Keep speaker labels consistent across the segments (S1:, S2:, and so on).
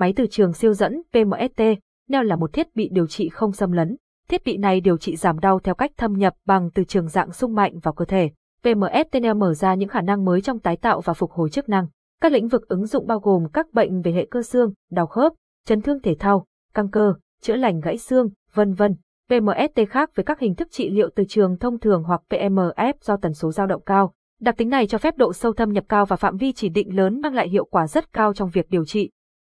S1: Máy từ trường siêu dẫn PMST, neo là một thiết bị điều trị không xâm lấn. Thiết bị này điều trị giảm đau theo cách thâm nhập bằng từ trường dạng sung mạnh vào cơ thể. PMST neo mở ra những khả năng mới trong tái tạo và phục hồi chức năng. Các lĩnh vực ứng dụng bao gồm các bệnh về hệ cơ xương, đau khớp, chấn thương thể thao, căng cơ, chữa lành gãy xương, vân vân. PMST khác với các hình thức trị liệu từ trường thông thường hoặc PMF do tần số dao động cao. Đặc tính này cho phép độ sâu thâm nhập cao và phạm vi chỉ định lớn mang lại hiệu quả rất cao trong việc điều trị.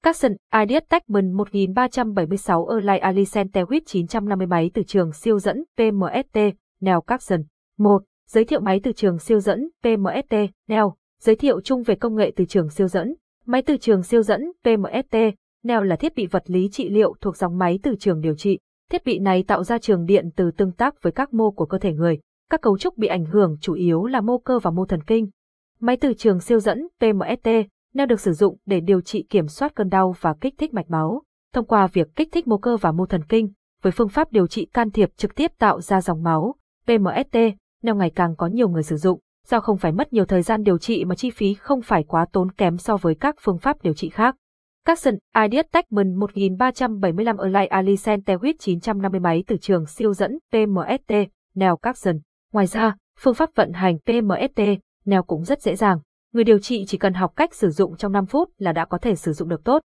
S1: Capson, Ideas Techman 1376 Erlai Alicent Tewit 950 máy từ trường siêu dẫn PMST, Neo Capson. 1. Giới thiệu máy từ trường siêu dẫn PMST, Neo. Giới thiệu chung về công nghệ từ trường siêu dẫn. Máy từ trường siêu dẫn PMST, Neo là thiết bị vật lý trị liệu thuộc dòng máy từ trường điều trị. Thiết bị này tạo ra trường điện từ tương tác với các mô của cơ thể người. Các cấu trúc bị ảnh hưởng chủ yếu là mô cơ và mô thần kinh. Máy từ trường siêu dẫn PMST Neo được sử dụng để điều trị kiểm soát cơn đau và kích thích mạch máu, thông qua việc kích thích mô cơ và mô thần kinh, với phương pháp điều trị can thiệp trực tiếp tạo ra dòng máu, PMST, Neo ngày càng có nhiều người sử dụng, do không phải mất nhiều thời gian điều trị mà chi phí không phải quá tốn kém so với các phương pháp điều trị khác. Capson, Ideas Techman 1375 Erlai Alicent Tewit 950 máy từ trường siêu dẫn PMST, Neo Capson. Ngoài ra, phương pháp vận hành PMST, Neo cũng rất dễ dàng. Người điều trị chỉ cần học cách sử dụng trong 5 phút là đã có thể sử dụng được tốt.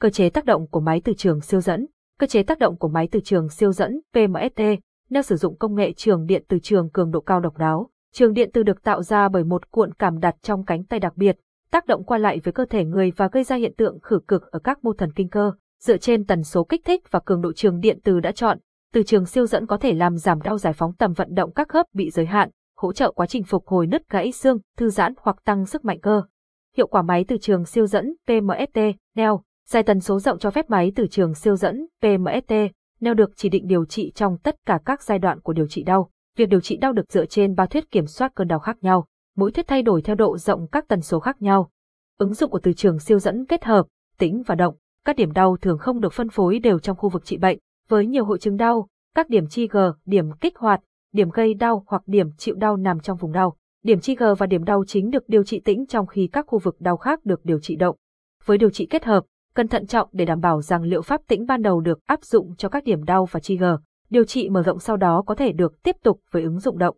S1: Cơ chế tác động của máy từ trường siêu dẫn Cơ chế tác động của máy từ trường siêu dẫn PMST, Neo sử dụng công nghệ trường điện từ trường cường độ cao độc đáo. Trường điện từ được tạo ra bởi một cuộn cảm đặt trong cánh tay đặc biệt, tác động qua lại với cơ thể người và gây ra hiện tượng khử cực ở các mô thần kinh cơ. Dựa trên tần số kích thích và cường độ trường điện từ đã chọn, từ trường siêu dẫn có thể làm giảm đau giải phóng tầm vận động các khớp bị giới hạn, hỗ trợ quá trình phục hồi nứt gãy xương, thư giãn hoặc tăng sức mạnh cơ. Hiệu quả máy từ trường siêu dẫn PMST, NEO, dài tần số rộng cho phép máy từ trường siêu dẫn PMST, NEO được chỉ định điều trị trong tất cả các giai đoạn của điều trị đau. Việc điều trị đau được dựa trên ba thuyết kiểm soát cơn đau khác nhau, mỗi thuyết thay đổi theo độ rộng các tần số khác nhau. Ứng dụng của từ trường siêu dẫn kết hợp, tĩnh và động, các điểm đau thường không được phân phối đều trong khu vực trị bệnh, với nhiều hội chứng đau, các điểm chi g, điểm kích hoạt, điểm gây đau hoặc điểm chịu đau nằm trong vùng đau. Điểm trigger và điểm đau chính được điều trị tĩnh trong khi các khu vực đau khác được điều trị động. Với điều trị kết hợp, cần thận trọng để đảm bảo rằng liệu pháp tĩnh ban đầu được áp dụng cho các điểm đau và trigger. Điều trị mở rộng sau đó có thể được tiếp tục với ứng dụng động.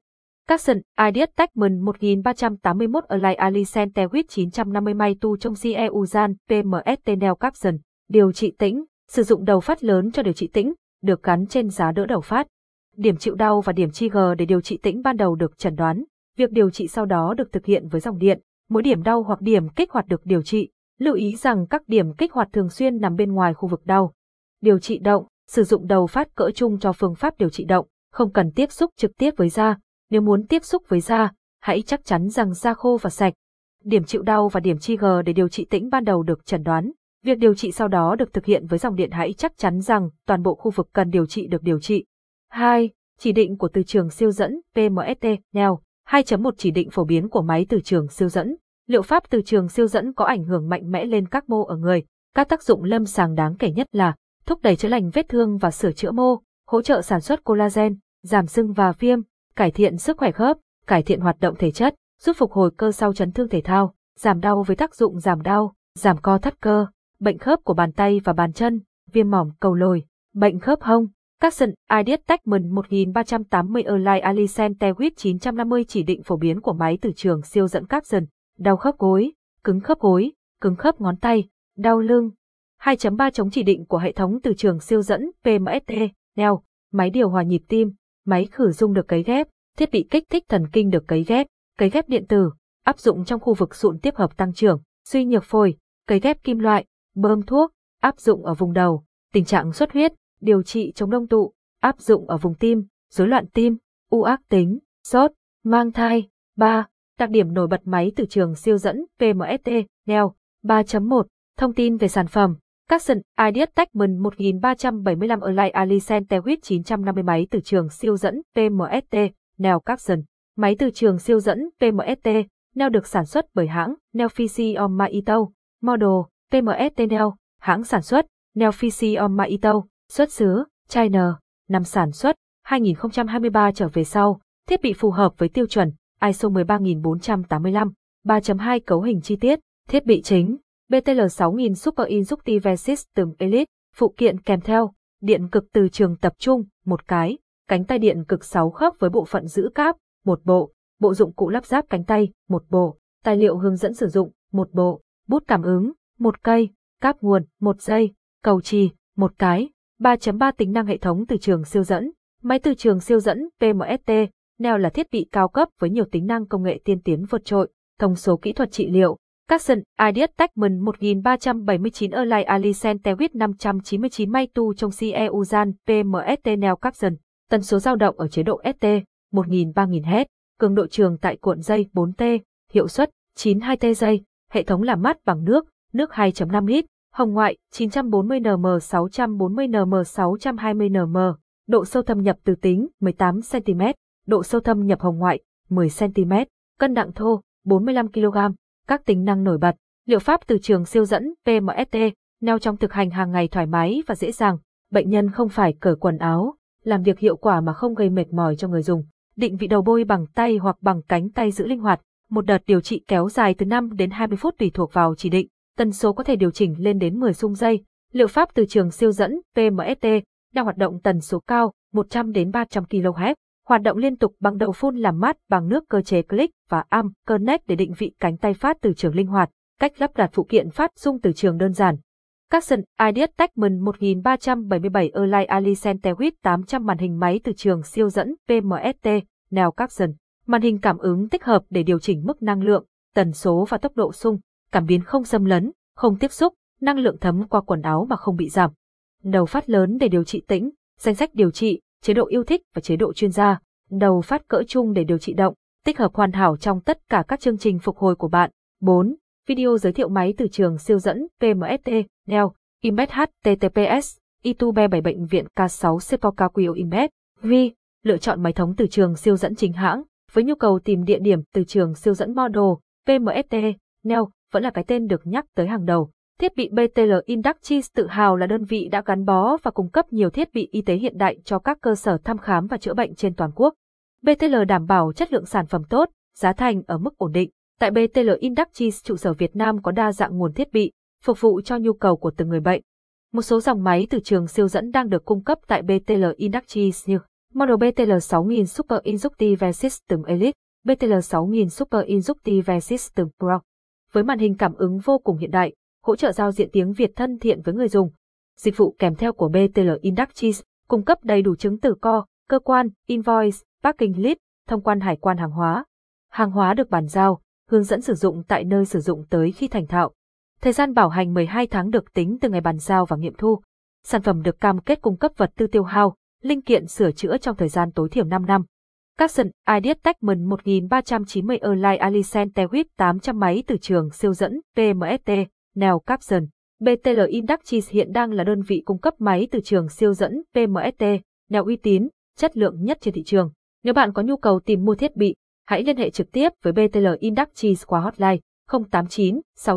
S1: Capson, Ideas Techman 1381 Align Alicent Tewit 950 May Tu trong CEU Gian PMST Neo Capson. Điều trị tĩnh, sử dụng đầu phát lớn cho điều trị tĩnh, được gắn trên giá đỡ đầu phát điểm chịu đau và điểm chi gờ để điều trị tĩnh ban đầu được chẩn đoán. Việc điều trị sau đó được thực hiện với dòng điện. Mỗi điểm đau hoặc điểm kích hoạt được điều trị. Lưu ý rằng các điểm kích hoạt thường xuyên nằm bên ngoài khu vực đau. Điều trị động, sử dụng đầu phát cỡ chung cho phương pháp điều trị động, không cần tiếp xúc trực tiếp với da. Nếu muốn tiếp xúc với da, hãy chắc chắn rằng da khô và sạch. Điểm chịu đau và điểm chi gờ để điều trị tĩnh ban đầu được chẩn đoán. Việc điều trị sau đó được thực hiện với dòng điện hãy chắc chắn rằng toàn bộ khu vực cần điều trị được điều trị. 2. Chỉ định của từ trường siêu dẫn PMST, NEO. 2.1 Chỉ định phổ biến của máy từ trường siêu dẫn. Liệu pháp từ trường siêu dẫn có ảnh hưởng mạnh mẽ lên các mô ở người. Các tác dụng lâm sàng đáng kể nhất là thúc đẩy chữa lành vết thương và sửa chữa mô, hỗ trợ sản xuất collagen, giảm sưng và viêm, cải thiện sức khỏe khớp, cải thiện hoạt động thể chất, giúp phục hồi cơ sau chấn thương thể thao, giảm đau với tác dụng giảm đau, giảm co thắt cơ, bệnh khớp của bàn tay và bàn chân, viêm mỏm cầu lồi, bệnh khớp hông, Capson, Ideas Techman 1380 Erlai Alicent Tewit 950 chỉ định phổ biến của máy từ trường siêu dẫn Capson, đau khớp gối, cứng khớp gối, cứng khớp ngón tay, đau lưng. 2.3 chống chỉ định của hệ thống từ trường siêu dẫn PMST, NEO, máy điều hòa nhịp tim, máy khử dung được cấy ghép, thiết bị kích thích thần kinh được cấy ghép, cấy ghép điện tử, áp dụng trong khu vực sụn tiếp hợp tăng trưởng, suy nhược phổi, cấy ghép kim loại, bơm thuốc, áp dụng ở vùng đầu, tình trạng xuất huyết, điều trị chống đông tụ, áp dụng ở vùng tim, rối loạn tim, u ác tính, sốt, mang thai. 3. Đặc điểm nổi bật máy từ trường siêu dẫn PMST, NEO. 3.1. Thông tin về sản phẩm. Capson, Ideas Techman 1375 Align Alicent Tewit 950 máy từ trường siêu dẫn PMST, NEO Capson. Máy từ trường siêu dẫn PMST, NEO được sản xuất bởi hãng Neo Maito. Model PMST NEO, hãng sản xuất Neo Maito. Xuất xứ, China, năm sản xuất, 2023 trở về sau, thiết bị phù hợp với tiêu chuẩn ISO 13485, 3.2 cấu hình chi tiết, thiết bị chính, BTL 6000 Super Inductive System Elite, phụ kiện kèm theo, điện cực từ trường tập trung, một cái, cánh tay điện cực 6 khớp với bộ phận giữ cáp, một bộ, bộ dụng cụ lắp ráp cánh tay, một bộ, tài liệu hướng dẫn sử dụng, một bộ, bút cảm ứng, một cây, cáp nguồn, một dây, cầu trì, một cái, 3.3 tính năng hệ thống từ trường siêu dẫn, máy từ trường siêu dẫn PMST, Neo là thiết bị cao cấp với nhiều tính năng công nghệ tiên tiến vượt trội, thông số kỹ thuật trị liệu, Capson, Ideas Techman 1379 Erlai Alicent Tewit 599 May Tu trong CEU Gian PMST Neo Capson, tần số dao động ở chế độ ST, 1000-3000 Hz, cường độ trường tại cuộn dây 4T, hiệu suất 92T giây, hệ thống làm mát bằng nước, nước 2.5 lít, hồng ngoại 940 nm 640 nm 620 nm, độ sâu thâm nhập từ tính 18 cm, độ sâu thâm nhập hồng ngoại 10 cm, cân nặng thô 45 kg, các tính năng nổi bật, liệu pháp từ trường siêu dẫn PMST, neo trong thực hành hàng ngày thoải mái và dễ dàng, bệnh nhân không phải cởi quần áo, làm việc hiệu quả mà không gây mệt mỏi cho người dùng. Định vị đầu bôi bằng tay hoặc bằng cánh tay giữ linh hoạt, một đợt điều trị kéo dài từ 5 đến 20 phút tùy thuộc vào chỉ định, tần số có thể điều chỉnh lên đến 10 xung giây. Liệu pháp từ trường siêu dẫn PMST đang hoạt động tần số cao, 100 đến 300 kHz, hoạt động liên tục bằng đầu phun làm mát bằng nước cơ chế click và am connect để định vị cánh tay phát từ trường linh hoạt, cách lắp đặt phụ kiện phát dung từ trường đơn giản. Capson Ideas Techman 1377 Erlai Ali Centewit 800 màn hình máy từ trường siêu dẫn PMST, Neo Capson. Màn hình cảm ứng tích hợp để điều chỉnh mức năng lượng, tần số và tốc độ xung, cảm biến không xâm lấn, không tiếp xúc, năng lượng thấm qua quần áo mà không bị giảm. Đầu phát lớn để điều trị tĩnh, danh sách điều trị, chế độ yêu thích và chế độ chuyên gia. Đầu phát cỡ chung để điều trị động, tích hợp hoàn hảo trong tất cả các chương trình phục hồi của bạn. 4. Video giới thiệu máy từ trường siêu dẫn PMST, NEO, IMED HTTPS, YouTube 7 bệnh viện K6 Sepoca Quio IMED, V. Lựa chọn máy thống từ trường siêu dẫn chính hãng. Với nhu cầu tìm địa điểm từ trường siêu dẫn model, PMST, NEO vẫn là cái tên được nhắc tới hàng đầu. Thiết bị BTL Inductis tự hào là đơn vị đã gắn bó và cung cấp nhiều thiết bị y tế hiện đại cho các cơ sở thăm khám và chữa bệnh trên toàn quốc. BTL đảm bảo chất lượng sản phẩm tốt, giá thành ở mức ổn định. Tại BTL Inductis trụ sở Việt Nam có đa dạng nguồn thiết bị, phục vụ cho nhu cầu của từng người bệnh. Một số dòng máy từ trường siêu dẫn đang được cung cấp tại BTL Inductis như Model BTL 6000 Super Inductive System Elite, BTL 6000 Super Inductive System Pro. Với màn hình cảm ứng vô cùng hiện đại, hỗ trợ giao diện tiếng Việt thân thiện với người dùng. Dịch vụ kèm theo của BTL Inductis cung cấp đầy đủ chứng từ co, cơ quan, invoice, parking list, thông quan hải quan hàng hóa. Hàng hóa được bàn giao, hướng dẫn sử dụng tại nơi sử dụng tới khi thành thạo. Thời gian bảo hành 12 tháng được tính từ ngày bàn giao và nghiệm thu. Sản phẩm được cam kết cung cấp vật tư tiêu hao, linh kiện sửa chữa trong thời gian tối thiểu 5 năm. Capson Ideas Techman 1390 Erlai Alicent Tewit 800 máy từ trường siêu dẫn PMST, Neo Capson. BTL Inductis hiện đang là đơn vị cung cấp máy từ trường siêu dẫn PMST, Neo uy tín, chất lượng nhất trên thị trường. Nếu bạn có nhu cầu tìm mua thiết bị, hãy liên hệ trực tiếp với BTL Inductis qua hotline 089 6